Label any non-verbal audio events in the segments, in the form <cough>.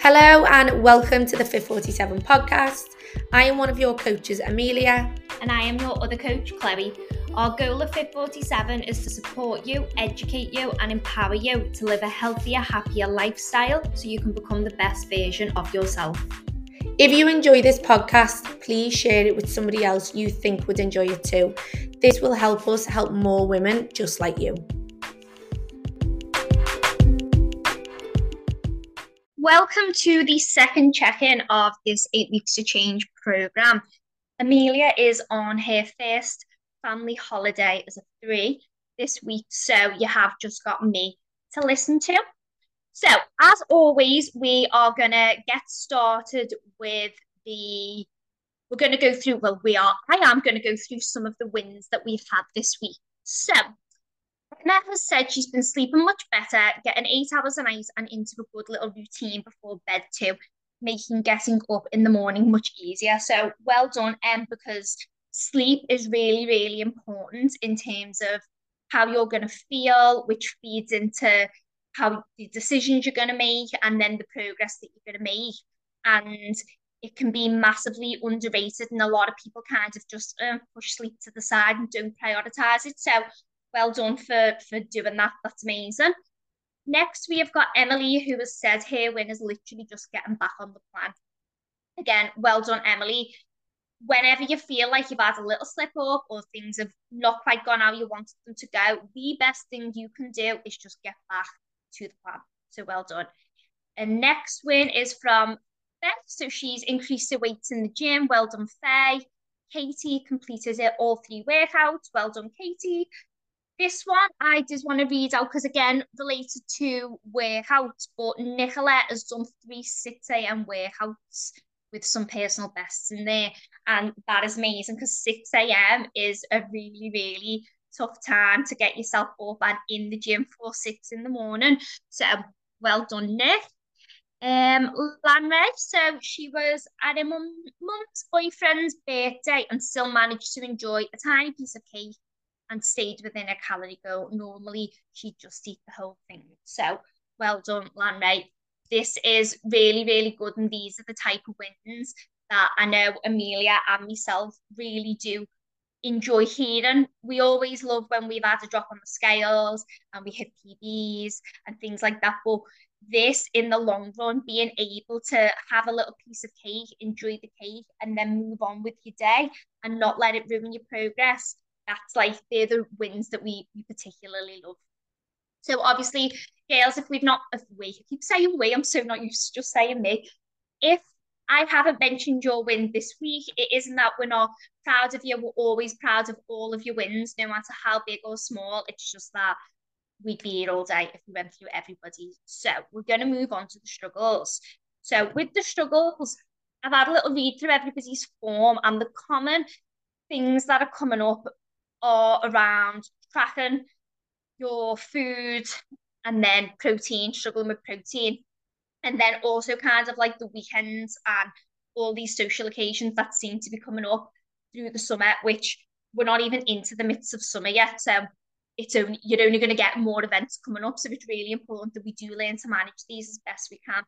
Hello and welcome to the Fit 47 podcast. I am one of your coaches, Amelia. And I am your other coach, Chloe. Our goal of Fit 47 is to support you, educate you, and empower you to live a healthier, happier lifestyle so you can become the best version of yourself. If you enjoy this podcast, please share it with somebody else you think would enjoy it too. This will help us help more women just like you. Welcome to the second check in of this Eight Weeks to Change program. Amelia is on her first family holiday as a three this week, so you have just got me to listen to. So, as always, we are going to get started with the. We're going to go through, well, we are, I am going to go through some of the wins that we've had this week. So, Emma has said she's been sleeping much better, getting eight hours a night and into a good little routine before bed too, making getting up in the morning much easier. So, well done, Em, because sleep is really, really important in terms of how you're going to feel, which feeds into how the decisions you're going to make and then the progress that you're going to make. And it can be massively underrated, and a lot of people kind of just uh, push sleep to the side and don't prioritize it. So, well done for, for doing that. That's amazing. Next, we have got Emily, who has said her win is literally just getting back on the plan. Again, well done, Emily. Whenever you feel like you've had a little slip up or things have not quite gone how you wanted them to go, the best thing you can do is just get back to the plan. So well done. And next win is from Beth. So she's increased her weights in the gym. Well done, Faye. Katie completed it all three workouts. Well done, Katie. This one I just want to read out because again related to workouts, but Nicola has done three 6 a.m. workouts with some personal bests in there, and that is amazing because 6 a.m. is a really, really tough time to get yourself up and in the gym for six in the morning. So well done, Nick. Um, Lanre, so she was at her mum, mum's boyfriend's birthday and still managed to enjoy a tiny piece of cake and stayed within a calorie goal. Normally, she'd just eat the whole thing. So, well done, Lanray. This is really, really good. And these are the type of wins that I know Amelia and myself really do enjoy hearing. We always love when we've had a drop on the scales and we hit PBs and things like that. But this, in the long run, being able to have a little piece of cake, enjoy the cake, and then move on with your day and not let it ruin your progress that's like they're the wins that we, we particularly love. So obviously, girls, if we've not if we I keep saying we, I'm so not used to just saying me. If I haven't mentioned your win this week, it isn't that we're not proud of you. We're always proud of all of your wins, no matter how big or small. It's just that we'd be here all day if we went through everybody. So we're going to move on to the struggles. So with the struggles, I've had a little read through everybody's form and the common things that are coming up are around tracking your food and then protein, struggling with protein. And then also kind of like the weekends and all these social occasions that seem to be coming up through the summer, which we're not even into the midst of summer yet. So it's only you're only going to get more events coming up. So it's really important that we do learn to manage these as best we can.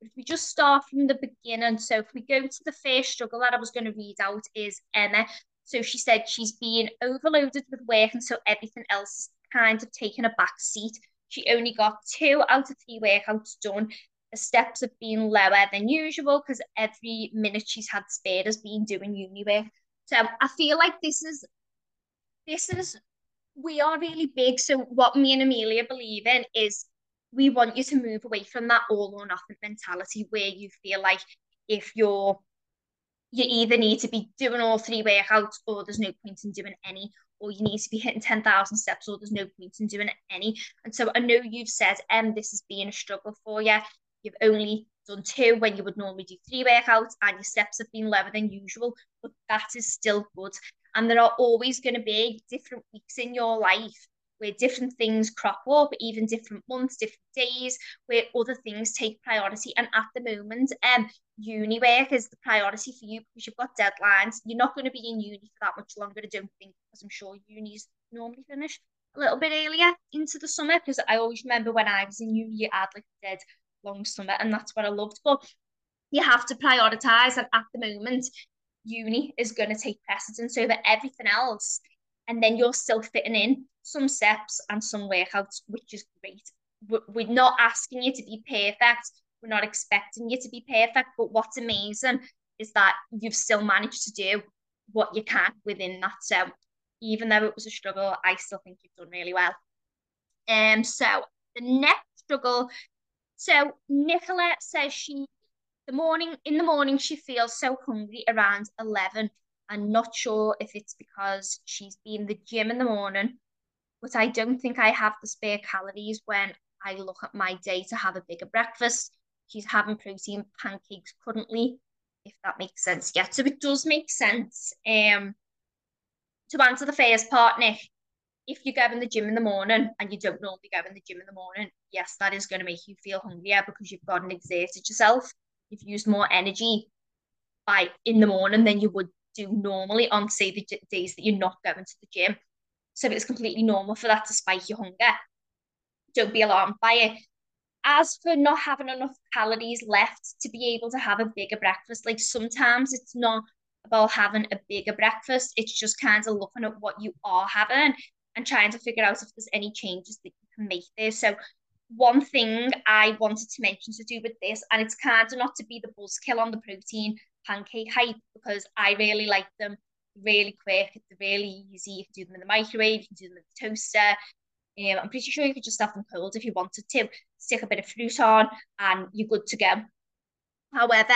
But if we just start from the beginning, so if we go to the first struggle that I was going to read out is Emma. So she said she's being overloaded with work and so everything else is kind of taken a back seat. She only got two out of three workouts done. The steps have been lower than usual because every minute she's had spare has been doing uni work. So I feel like this is this is we are really big. So what me and Amelia believe in is we want you to move away from that all or nothing mentality where you feel like if you're you either need to be doing all three workouts or there's no point in doing any, or you need to be hitting 10,000 steps or there's no point in doing any. And so I know you've said, um, this has been a struggle for you. You've only done two when you would normally do three workouts and your steps have been lower than usual, but that is still good. And there are always going to be different weeks in your life where different things crop up, even different months, different days, where other things take priority. And at the moment, um, uni work is the priority for you because you've got deadlines. You're not going to be in uni for that much longer, I don't think, because I'm sure uni's normally finish a little bit earlier into the summer. Because I always remember when I was in uni, you had like a dead long summer, and that's what I loved. But you have to prioritize, and at the moment, uni is going to take precedence over everything else, and then you're still fitting in some steps and some workouts, which is great. We're not asking you to be perfect. We're not expecting you to be perfect. But what's amazing is that you've still managed to do what you can within that. So even though it was a struggle, I still think you've done really well. Um, so the next struggle. So Nicola says she the morning in the morning she feels so hungry around 11 i'm not sure if it's because she's been the gym in the morning but i don't think i have the spare calories when i look at my day to have a bigger breakfast. She's having protein pancakes currently if that makes sense. Yeah so it does make sense. Um to answer the first part nick if you go in the gym in the morning and you don't normally go in the gym in the morning yes that is going to make you feel hungrier because you've and exerted yourself. You've used more energy by in the morning than you would do normally on say the days that you're not going to the gym. So it's completely normal for that to spike your hunger. Don't be alarmed by it. As for not having enough calories left to be able to have a bigger breakfast, like sometimes it's not about having a bigger breakfast, it's just kind of looking at what you are having and trying to figure out if there's any changes that you can make there. So one thing I wanted to mention to do with this, and it's kind of not to be the buzzkill on the protein pancake hype because I really like them really quick. They're really easy. You can do them in the microwave, you can do them in the toaster. Um, I'm pretty sure you could just have them cold if you wanted to. Stick a bit of fruit on, and you're good to go. However,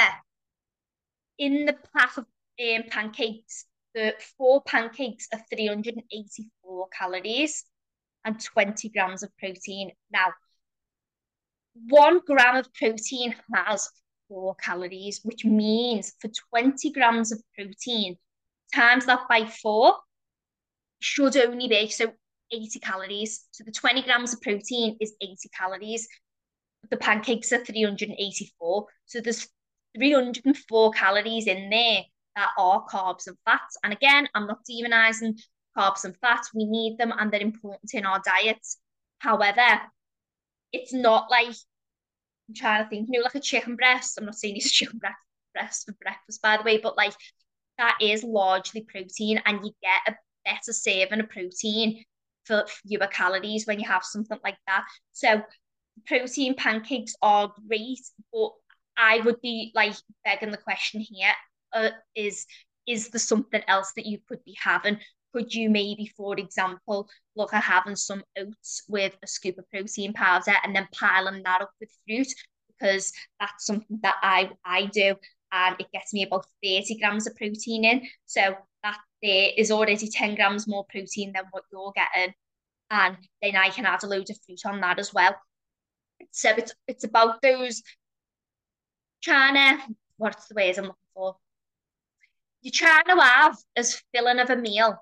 in the of um, pancakes, the four pancakes are 384 calories and 20 grams of protein. Now, one gram of protein has four calories, which means for 20 grams of protein, times that by four should only be so 80 calories. So the 20 grams of protein is 80 calories. The pancakes are 384. So there's 304 calories in there that are carbs and fats. And again, I'm not demonizing carbs and fats. We need them and they're important in our diets. However, it's not like I'm trying to think, you know, like a chicken breast. I'm not saying it's chicken <laughs> breast breast for breakfast, by the way, but like that is largely protein, and you get a better saving of protein for fewer calories when you have something like that. So protein pancakes are great, but I would be like begging the question here: uh, is is there something else that you could be having? Could you maybe, for example, look at having some oats with a scoop of protein powder and then piling that up with fruit? Because that's something that I, I do and it gets me about 30 grams of protein in. So that there is already 10 grams more protein than what you're getting. And then I can add a load of fruit on that as well. So it's it's about those trying to what's the ways I'm looking for? You're trying to have as filling of a meal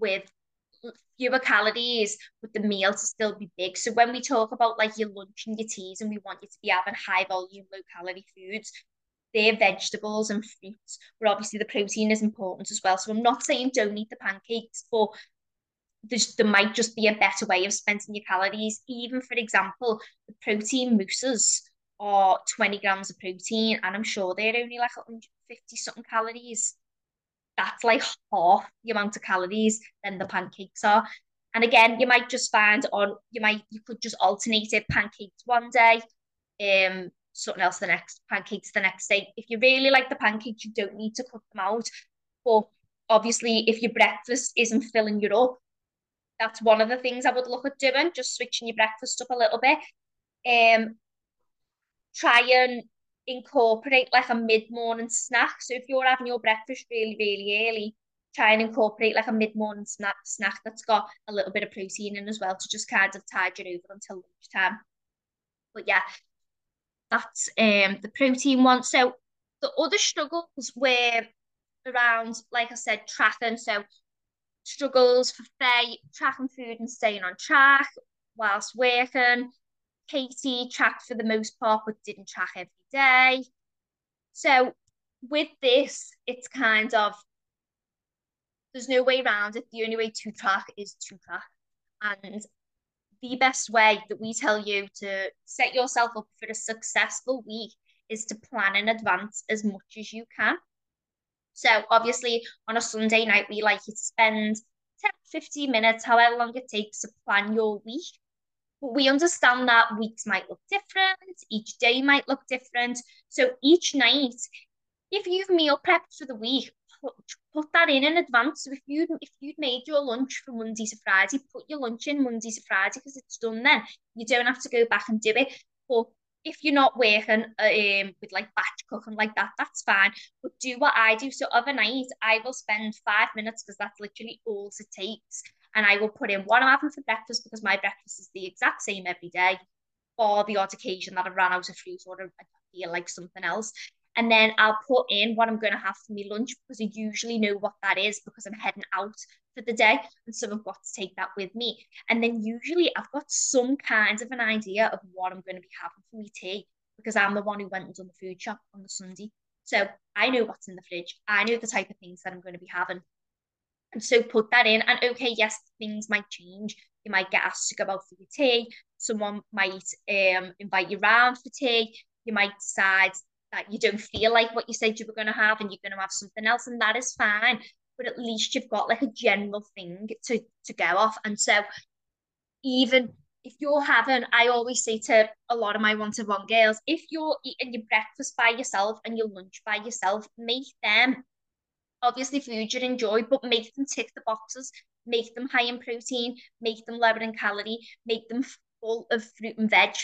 with fewer calories, but the meal to still be big. So when we talk about like your lunch and your teas and we want you to be having high volume, low calorie foods, they're vegetables and fruits, but obviously the protein is important as well. So I'm not saying don't eat the pancakes, but there's, there might just be a better way of spending your calories. Even for example, the protein mousses are 20 grams of protein, and I'm sure they're only like 150 something calories that's like half the amount of calories than the pancakes are. And again, you might just find on you might you could just alternate it pancakes one day, um, something else the next, pancakes the next day. If you really like the pancakes, you don't need to cut them out. But obviously, if your breakfast isn't filling you up, that's one of the things I would look at doing, just switching your breakfast up a little bit. Um, try and incorporate like a mid-morning snack. So if you're having your breakfast really, really early, try and incorporate like a mid-morning snack snack that's got a little bit of protein in as well to just kind of tide you over until lunchtime. But yeah, that's um the protein one. So the other struggles were around, like I said, tracking. So struggles for Faye, tracking food and staying on track whilst working. Katie tracked for the most part, but didn't track every day. So with this, it's kind of there's no way around it. The only way to track is to track. And the best way that we tell you to set yourself up for a successful week is to plan in advance as much as you can. So obviously on a Sunday night, we like you to spend 10, 15 minutes, however long it takes to plan your week. We understand that weeks might look different, each day might look different. So each night, if you've meal prepped for the week, put, put that in in advance. So if you if you'd made your lunch from Monday to Friday, put your lunch in Monday to Friday because it's done then. You don't have to go back and do it. But if you're not working um, with like batch cooking like that, that's fine. But do what I do. So overnight, I will spend five minutes because that's literally all it takes. And I will put in what I'm having for breakfast because my breakfast is the exact same every day, or the odd occasion that I ran out of fruit or I feel like something else. And then I'll put in what I'm going to have for my lunch because I usually know what that is because I'm heading out for the day. And so I've got to take that with me. And then usually I've got some kind of an idea of what I'm going to be having for my tea because I'm the one who went and done the food shop on the Sunday. So I know what's in the fridge. I know the type of things that I'm going to be having. And so put that in. And okay, yes, things might change. You might get asked to go out for your tea. Someone might um, invite you round for tea. You might decide that you don't feel like what you said you were going to have and you're going to have something else. And that is fine but at least you've got like a general thing to to go off. And so even if you're having, I always say to a lot of my one-to-one girls, if you're eating your breakfast by yourself and your lunch by yourself, make them obviously food you enjoy, but make them tick the boxes, make them high in protein, make them lower in calorie, make them full of fruit and veg,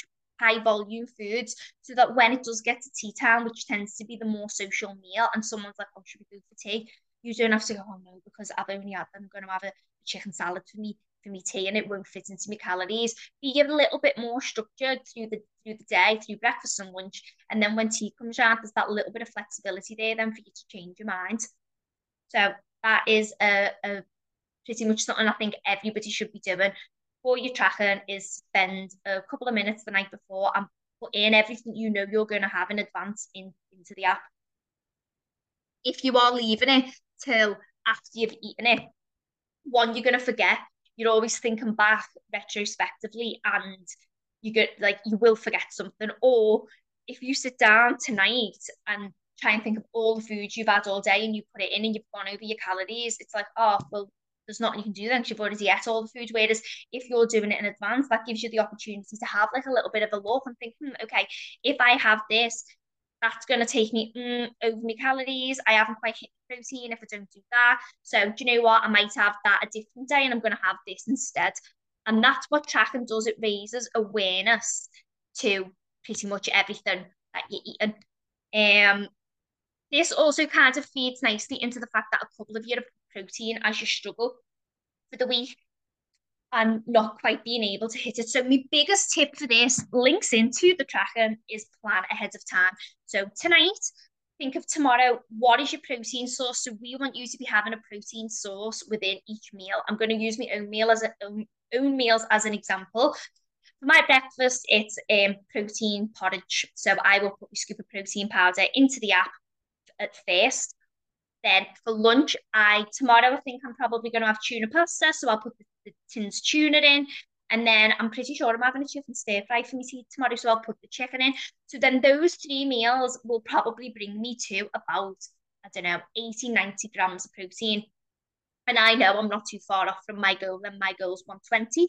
high volume foods, so that when it does get to tea time, which tends to be the more social meal, and someone's like, oh, should we go for tea? you don't have to go, oh no, because I've only had, I'm going to have a chicken salad for me for me tea and it won't fit into my calories. Be give a little bit more structured through the through the day, through breakfast and lunch. And then when tea comes around, there's that little bit of flexibility there then for you to change your mind. So that is a, a pretty much something I think everybody should be doing for your tracking is spend a couple of minutes the night before and put in everything you know you're going to have in advance in, into the app. If you are leaving it till after you've eaten it. One, you're gonna forget. You're always thinking back retrospectively, and you get like you will forget something. Or if you sit down tonight and try and think of all the foods you've had all day and you put it in and you've gone over your calories, it's like, oh well, there's nothing you can do then because you've already ate all the food. Whereas if you're doing it in advance, that gives you the opportunity to have like a little bit of a look and think, hmm, okay, if I have this, that's going to take me mm, over my calories. I haven't quite hit protein if I don't do that. So do you know what? I might have that a different day and I'm going to have this instead. And that's what tracking does. It raises awareness to pretty much everything that you're eating. Um, this also kind of feeds nicely into the fact that a couple of you have protein as you struggle for the week and not quite being able to hit it. So my biggest tip for this links into the tracking is plan ahead of time. So tonight, think of tomorrow, what is your protein source? So we want you to be having a protein source within each meal. I'm going to use my own meal as a, own, own meals as an example. For my breakfast, it's um, protein porridge. So I will put a scoop of protein powder into the app at first. Then for lunch, I tomorrow I think I'm probably going to have tuna pasta, so I'll put the the tins tuna in. And then I'm pretty sure I'm having a chicken stir fry for me tea tomorrow, so I'll put the chicken in. So then those three meals will probably bring me to about, I don't know, 80, 90 grams of protein. And I know I'm not too far off from my goal, and my goal is 120.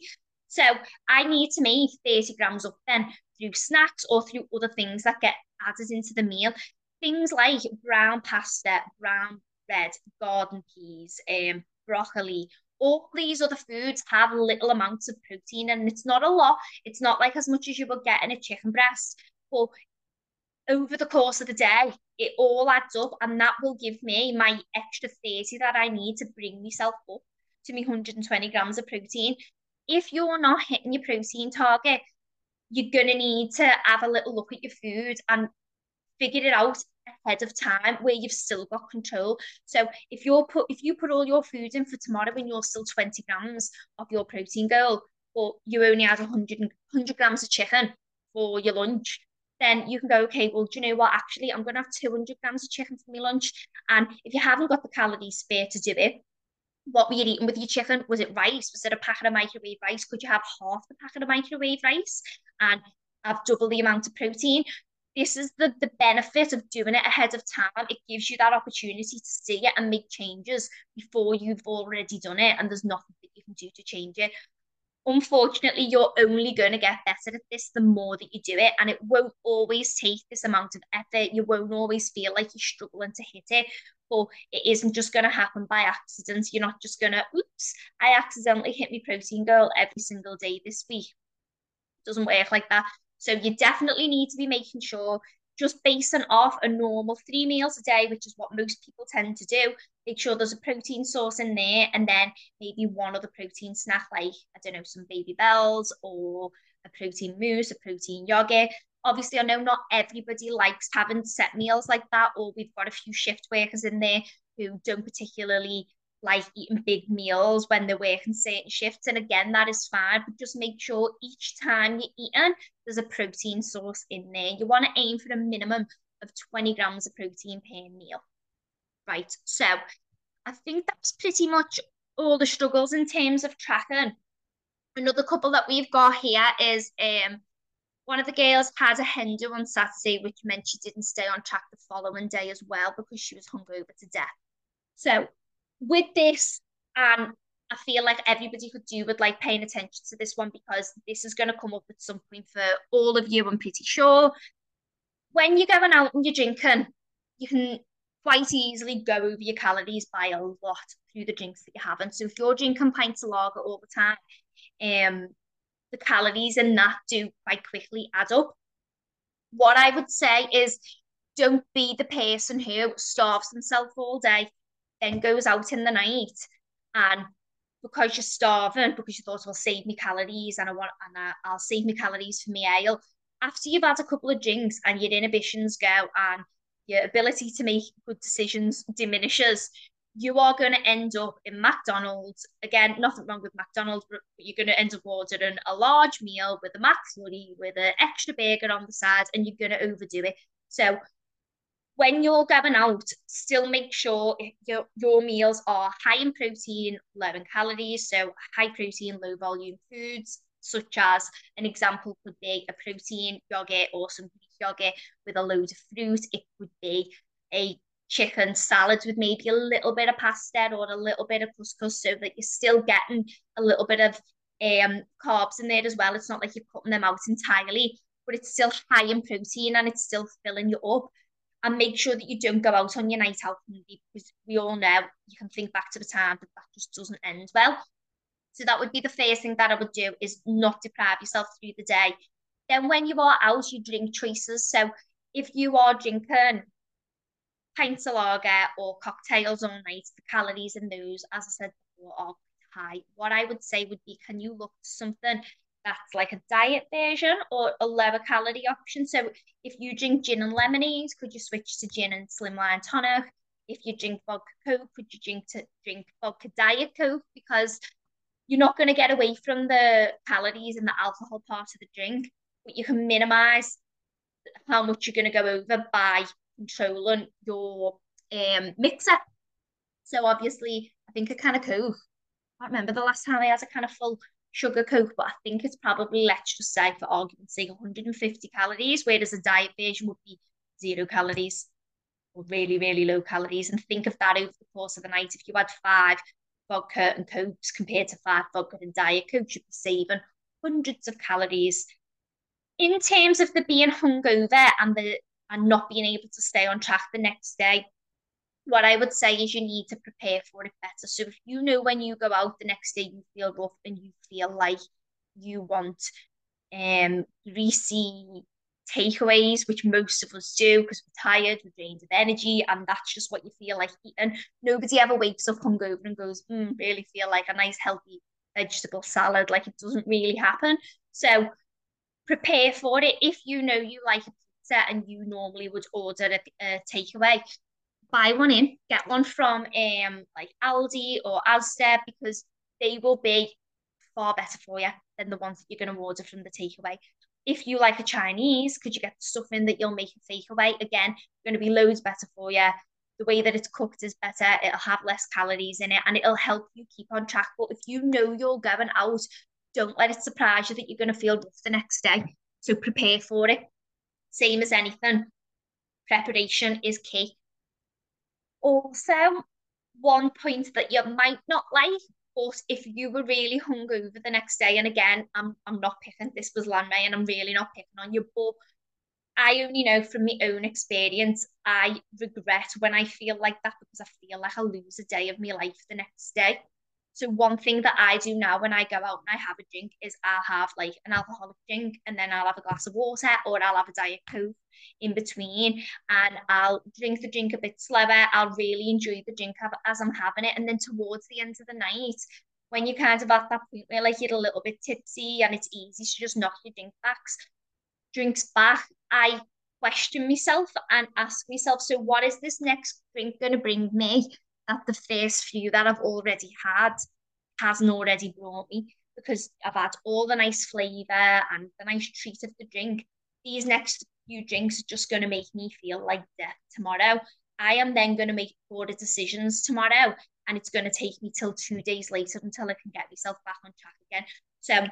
So I need to make 30 grams up then through snacks or through other things that get added into the meal. Things like brown pasta, brown bread, garden peas, um, broccoli, all these other foods have little amounts of protein and it's not a lot. It's not like as much as you would get in a chicken breast. But over the course of the day, it all adds up and that will give me my extra 30 that I need to bring myself up to me 120 grams of protein. If you're not hitting your protein target, you're going to need to have a little look at your food and figure it out ahead of time where you've still got control. So if you're put if you put all your food in for tomorrow and you're still 20 grams of your protein goal, or you only had 100, 100 grams of chicken for your lunch, then you can go, okay, well, do you know what? Actually, I'm going to have 200 grams of chicken for my lunch. And if you haven't got the calories spare to do it, what were you eating with your chicken? Was it rice? Was it a packet of microwave rice? Could you have half the packet of microwave rice and have double the amount of protein? This is the, the benefit of doing it ahead of time. It gives you that opportunity to see it and make changes before you've already done it, and there's nothing that you can do to change it unfortunately, you're only going to get better at this the more that you do it. And it won't always take this amount of effort. You won't always feel like you're struggling to hit it. But it isn't just going to happen by accident. You're not just going to, oops, I accidentally hit my protein goal every single day this week. It doesn't work like that. So you definitely need to be making sure just basing off a normal three meals a day, which is what most people tend to do. Make sure there's a protein source in there, and then maybe one other protein snack, like I don't know, some Babybels or a protein mousse, a protein yogurt. Obviously, I know not everybody likes having set meals like that, or we've got a few shift workers in there who don't particularly like eating big meals when they're working certain shifts. And again, that is fine, but just make sure each time you're eating, there's a protein source in there. You want to aim for a minimum of 20 grams of protein per meal. Right, so I think that's pretty much all the struggles in terms of tracking. Another couple that we've got here is um one of the girls had a hen do on Saturday, which meant she didn't stay on track the following day as well because she was hungover to death. So with this, um, I feel like everybody could do with like paying attention to this one because this is going to come up at some point for all of you. I'm pretty sure. When you're going out and you're drinking, you can quite easily go over your calories by a lot through the drinks that you're having. So if you're drinking pints of lager all the time, um, the calories in that do quite quickly add up. What I would say is don't be the person who starves themselves all day then goes out in the night and because you're starving, because you thought, well, save me calories and I want and I, I'll save me calories for me ale. After you've had a couple of drinks and your inhibitions go and your ability to make good decisions diminishes, you are going to end up in McDonald's. Again, nothing wrong with McDonald's, but you're going to end up ordering a large meal with a McFlurry, with an extra burger on the side, and you're going to overdo it. So when you're going out, still make sure your, your meals are high in protein, low in calories. So high protein, low volume foods, such as an example could be a protein yogurt or some Greek yogurt with a load of fruit. It could be a chicken salad with maybe a little bit of pasta or a little bit of couscous so that you're still getting a little bit of um carbs in there as well. It's not like you're cutting them out entirely, but it's still high in protein and it's still filling you up and make sure that you don't go out on your night out because we all know you can think back to the time that that just doesn't end well. So that would be the first thing that I would do is not deprive yourself through the day. Then when you are out, you drink choices. So if you are drinking pints of lager or cocktails all night, the calories in those, as I said before, are high. What I would say would be, can you look something that's like a diet version or a lower calorie option. So if you drink gin and lemonade, could you switch to gin and slimline tonic? If you drink vodka coke, could you drink to drink vodka diet coke? Because you're not going to get away from the calories and the alcohol part of the drink, but you can minimize how much you're going to go over by controlling your um mixer. So obviously, I think a can of coke. I remember the last time I had a kind of full sugar coke, but I think it's probably, let's just say for argument's sake, 150 calories, whereas a diet version would be zero calories or really, really low calories. And think of that over the course of the night. If you had five vodka and cokes compared to five vodka and diet coke, you'd be saving hundreds of calories. In terms of the being hungover and the and not being able to stay on track the next day, what I would say is you need to prepare for it better. So if you know when you go out the next day you feel rough and you feel like you want um greasy takeaways, which most of us do because we're tired, we're drained of energy, and that's just what you feel like eating. Nobody ever wakes up hungover and goes, mm, really feel like a nice healthy vegetable salad. Like it doesn't really happen. So prepare for it. If you know you like a pizza and you normally would order a, a takeaway, buy one in, get one from um like Aldi or Asda because they will be far better for you than the ones that you're going to order from the takeaway. If you like a Chinese, could you get stuff in that you'll make a takeaway? Again, going to be loads better for you the way that it's cooked is better, it'll have less calories in it, and it'll help you keep on track. But if you know you're going out, don't let it surprise you that you're going to feel rough the next day. So prepare for it. Same as anything, preparation is key. Also, one point that you might not like, but if you were really hungover the next day, and again, I'm I'm not picking this was Lanray, and I'm really not picking on you, but I only know from my own experience, I regret when I feel like that because I feel like I'll lose a day of my life the next day. So one thing that I do now when I go out and I have a drink is I'll have like an alcoholic drink and then I'll have a glass of water or I'll have a diet coke in between and I'll drink the drink a bit slower. I'll really enjoy the drink as I'm having it. And then towards the end of the night, when you're kind of at that point where like you're a little bit tipsy and it's easy to just knock your drink back, drinks back, I question myself and ask myself, so what is this next drink going to bring me that the first few that I've already had hasn't already brought me? Because I've had all the nice flavour and the nice treat of the drink. These next few drinks are just going to make me feel like death tomorrow. I am then going to make poorer decisions tomorrow, and it's going to take me till two days later until I can get myself back on track again. So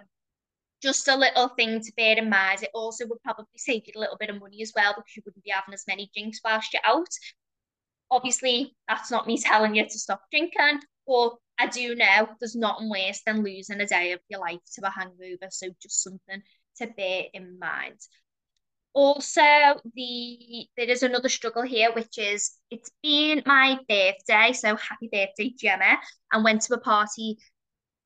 just a little thing to bear in mind. It also would probably save you a little bit of money as well because you wouldn't be having as many drinks whilst you're out. Obviously, that's not me telling you to stop drinking, but I do know there's nothing worse than losing a day of your life to a hangover. So just something to bear in mind. Also, the there is another struggle here, which is it's been my birthday, so happy birthday, Gemma, and went to a party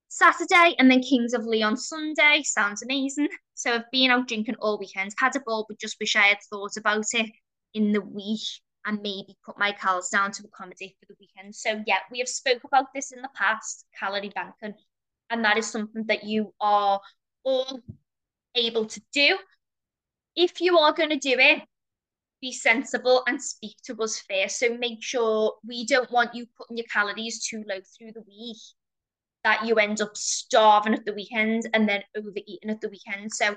Saturday and then Kings of Leon Sunday. Sounds amazing. So I've been out drinking all weekend, had a ball, but just wish I had thought about it in the week and maybe cut my calories down to accommodate for the weekend. So yeah, we have spoke about this in the past, calorie banking, and that is something that you are all able to do. If you are going to do it, be sensible and speak to us first. So make sure we don't want you putting your calories too low through the week that you end up starving at the weekend and then overeating at the weekend. So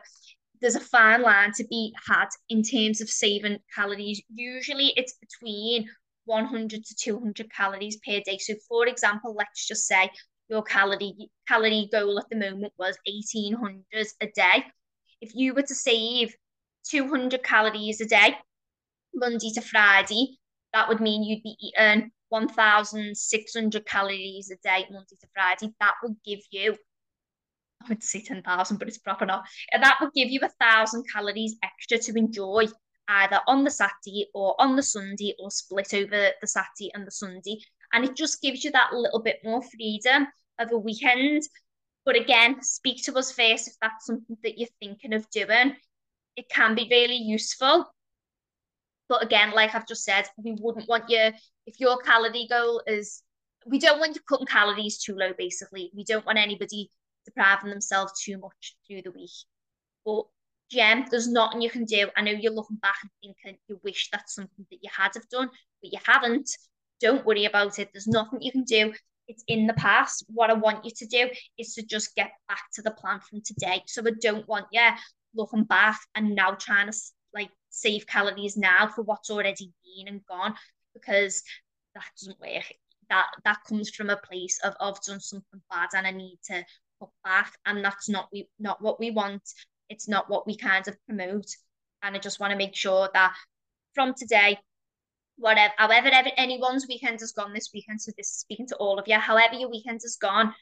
there's a fine line to be had in terms of saving calories. Usually it's between 100 to 200 calories per day. So for example, let's just say your calorie calorie goal at the moment was 1800 a day. If you were to save 200 calories a day, Monday to Friday, that would mean you'd be eating 1,600 calories a day, Monday to Friday, that would give you, I would say 10,000, but it's proper not. Uh, that would give you a thousand calories extra to enjoy either on the Saturday or on the Sunday or split over the Saturday and the Sunday. And it just gives you that little bit more freedom of a weekend. But again, speak to us first if that's something that you're thinking of doing. It can be really useful. But again, like I've just said, we wouldn't want you, if your calorie goal is, we don't want you cutting calories too low, basically. We don't want anybody depriving themselves too much through the week. But Jem, there's nothing you can do. I know you're looking back and thinking you wish that's something that you had have done, but you haven't. Don't worry about it. There's nothing you can do. It's in the past. What I want you to do is to just get back to the plan from today. So I don't want you looking back and now trying to like save calories now for what's already been and gone because that doesn't work. That that comes from a place of I've done something bad and I need to put back, and that's not we not what we want. It's not what we kind of promote, and I just want to make sure that from today, whatever, however, anyone's weekend has gone this weekend, so this is speaking to all of you. However your weekend has gone,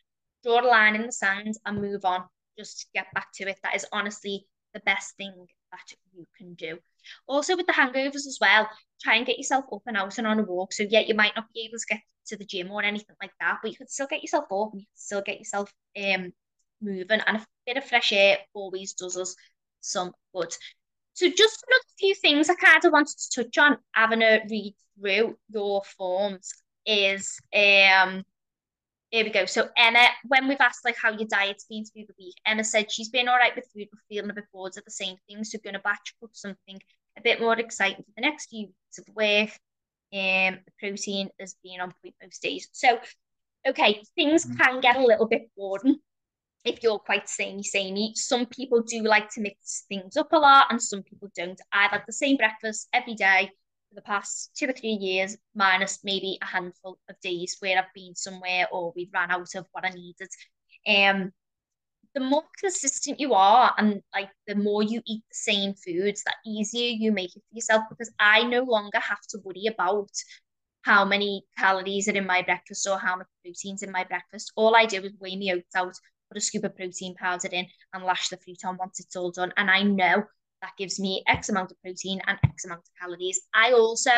draw a line in the sand and move on. Just get back to it. That is honestly the best thing that you can do. Also, with the hangovers as well, try and get yourself up and out and on a walk. So, yeah, you might not be able to get to the gym or anything like that, but you could still get yourself up and you can still get yourself um moving. And a bit of fresh air always does us some good. So, just another few things I kind of wanted to touch on having a read through your forms is um here we go. So Emma, when we've asked like how your diet's been through the week, Emma said she's been all right with food but feeling a bit bored of the same thing. So going to batch cook something a bit more exciting for the next few weeks of work. Um, protein has being on point most days. So, okay, things mm. can get a little bit boring if you're quite samey, samey. Some people do like to mix things up a lot, and some people don't. I've had the same breakfast every day for the past two or three years, minus maybe a handful of days where I've been somewhere or we've ran out of what I needed. Um, the more consistent you are and like the more you eat the same foods, that easier you make it for yourself because I no longer have to worry about how many calories are in my breakfast or how much protein's in my breakfast. All I do is weigh my oats out, put a scoop of protein powder in, and lash the fruit on once it's all done. And I know that gives me X amount of protein and X amount of calories. I also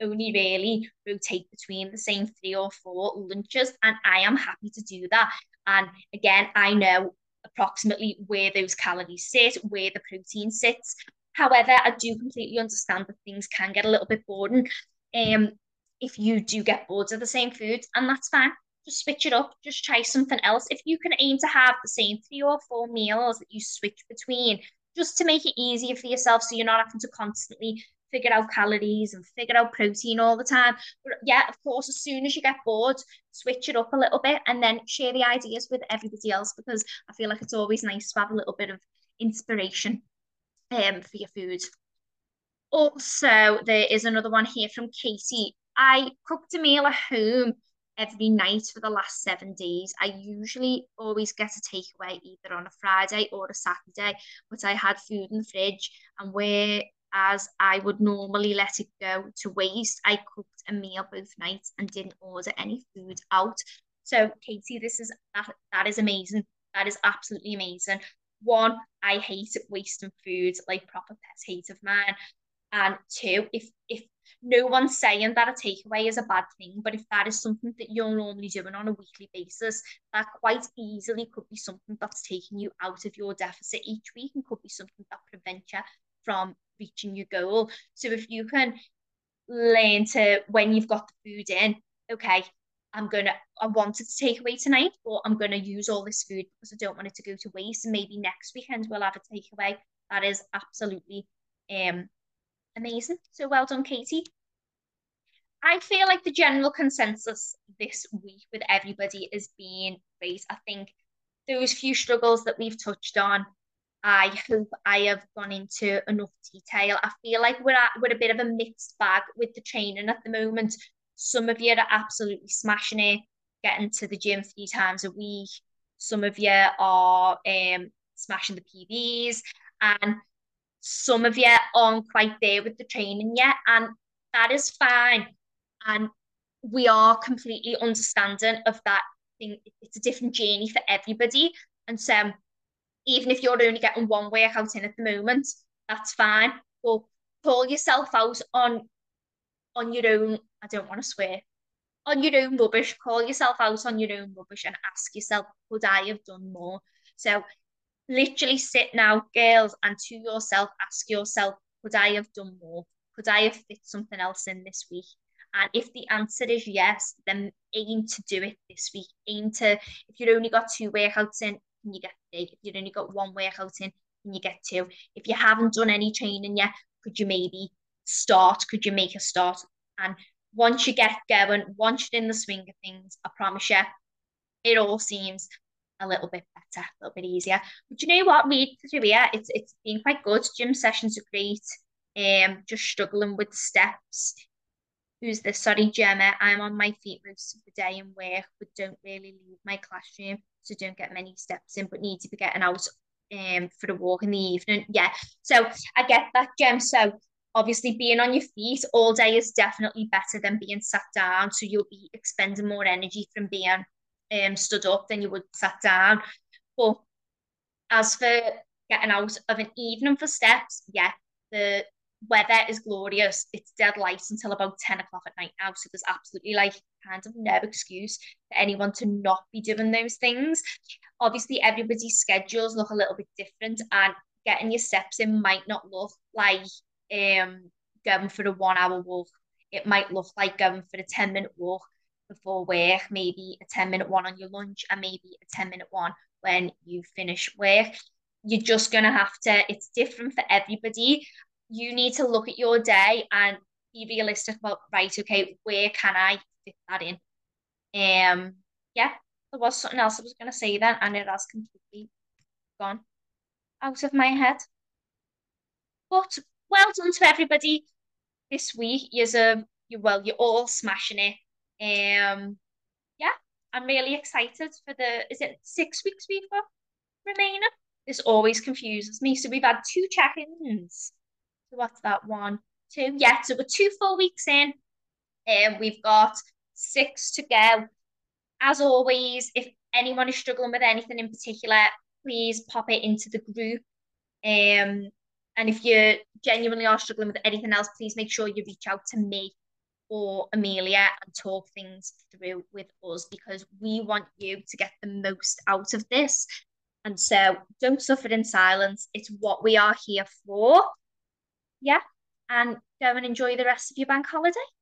only really rotate between the same three or four lunches, and I am happy to do that. And again, I know approximately where those calories sit, where the protein sits. However, I do completely understand that things can get a little bit boring. Um, if you do get bored of the same food, and that's fine. Just switch it up, just try something else. If you can aim to have the same three or four meals that you switch between, just to make it easier for yourself so you're not having to constantly figure out calories and figure out protein all the time. But yeah, of course, as soon as you get bored, switch it up a little bit and then share the ideas with everybody else because I feel like it's always nice to have a little bit of inspiration um, for your food. Also, there is another one here from Katie. I cooked a meal at home every night for the last seven days. I usually always get a takeaway either on a Friday or a Saturday, but I had food in the fridge and where as I would normally let it go to waste, I cooked a meal both nights and didn't order any food out. So, Katie, this is that that is amazing. That is absolutely amazing. One, I hate wasting food, like proper pet hate of mine. And two, if if no one's saying that a takeaway is a bad thing, but if that is something that you're normally doing on a weekly basis, that quite easily could be something that's taking you out of your deficit each week and could be something that prevents you from reaching your goal. So if you can learn to when you've got the food in, okay, I'm gonna I wanted to take away tonight, but I'm gonna use all this food because I don't want it to go to waste. And maybe next weekend we'll have a takeaway. That is absolutely um amazing. So well done, Katie. I feel like the general consensus this week with everybody is being great. I think those few struggles that we've touched on I hope I have gone into enough detail. I feel like we're at we're a bit of a mixed bag with the training at the moment. Some of you are absolutely smashing it, getting to the gym three times a week. Some of you are um, smashing the PBs, and some of you aren't quite there with the training yet, and that is fine. And we are completely understanding of that thing. It's a different journey for everybody, and so even if you're only getting one workout in at the moment, that's fine. But pull yourself out on on your own. I don't want to swear. On your own rubbish, call yourself out on your own rubbish and ask yourself, could I have done more? So literally sit now, girls, and to yourself, ask yourself, could I have done more? Could I have fit something else in this week? And if the answer is yes, then aim to do it this week. Aim to, if you've only got two workouts in, you get big? If you've only got one workout in, can you get two? If you haven't done any training yet, could you maybe start? Could you make a start? And once you get going, once you're in the swing of things, I promise you, it all seems a little bit better, a little bit easier. But you know what? We through here, it's it's been quite good. Gym sessions are great. Um, just struggling with steps. Who's this? Sorry, Gemma. I'm on my feet most of the day and work, but don't really leave my classroom so don't get many steps in, but need to be getting out um for a walk in the evening. Yeah. So I get that, Gem. So obviously being on your feet all day is definitely better than being sat down. So you'll be expending more energy from being um stood up than you would sat down. But as for getting out of an evening for steps, yeah, the weather is glorious. It's dead light until about 10 o'clock at night now. So there's absolutely like kind of no excuse for anyone to not be doing those things. Obviously, everybody's schedules look a little bit different, and getting your steps in might not look like um going for a one hour walk. It might look like going for a 10 minute walk before work, maybe a 10 minute one on your lunch, and maybe a 10 minute one when you finish work. You're just going to have to, it's different for everybody. You need to look at your day and be realistic about, right, okay, where can I that in. Um, yeah, there was something else I was going to say then, and it has completely gone out of my head. But well done to everybody. this week, you're um, well, you're all smashing it. Um, yeah, I'm really excited for the. Is it six weeks we've got remaining? This always confuses me. So we've had two check-ins. So what's that one? Two. Yeah, so we're two full weeks in. And um, we've got six to go. As always, if anyone is struggling with anything in particular, please pop it into the group. Um, and if you genuinely are struggling with anything else, please make sure you reach out to me or Amelia and talk things through with us because we want you to get the most out of this. And so don't suffer in silence. It's what we are here for. Yeah. And go and enjoy the rest of your bank holiday.